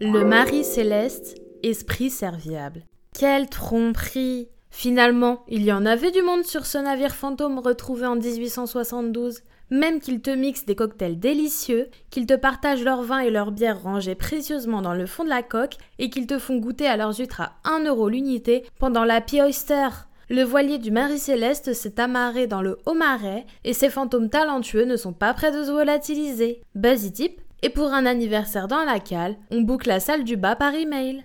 Le mari céleste, esprit serviable. Quelle tromperie Finalement, il y en avait du monde sur ce navire fantôme retrouvé en 1872. Même qu'ils te mixent des cocktails délicieux, qu'ils te partagent leur vin et leur bière rangés précieusement dans le fond de la coque et qu'ils te font goûter à leurs huîtres à 1 euro l'unité pendant la Oyster. Le voilier du Marie Céleste s'est amarré dans le haut marais et ces fantômes talentueux ne sont pas prêts de se volatiliser. Buzzy tip et pour un anniversaire dans la cale, on boucle la salle du bas par email.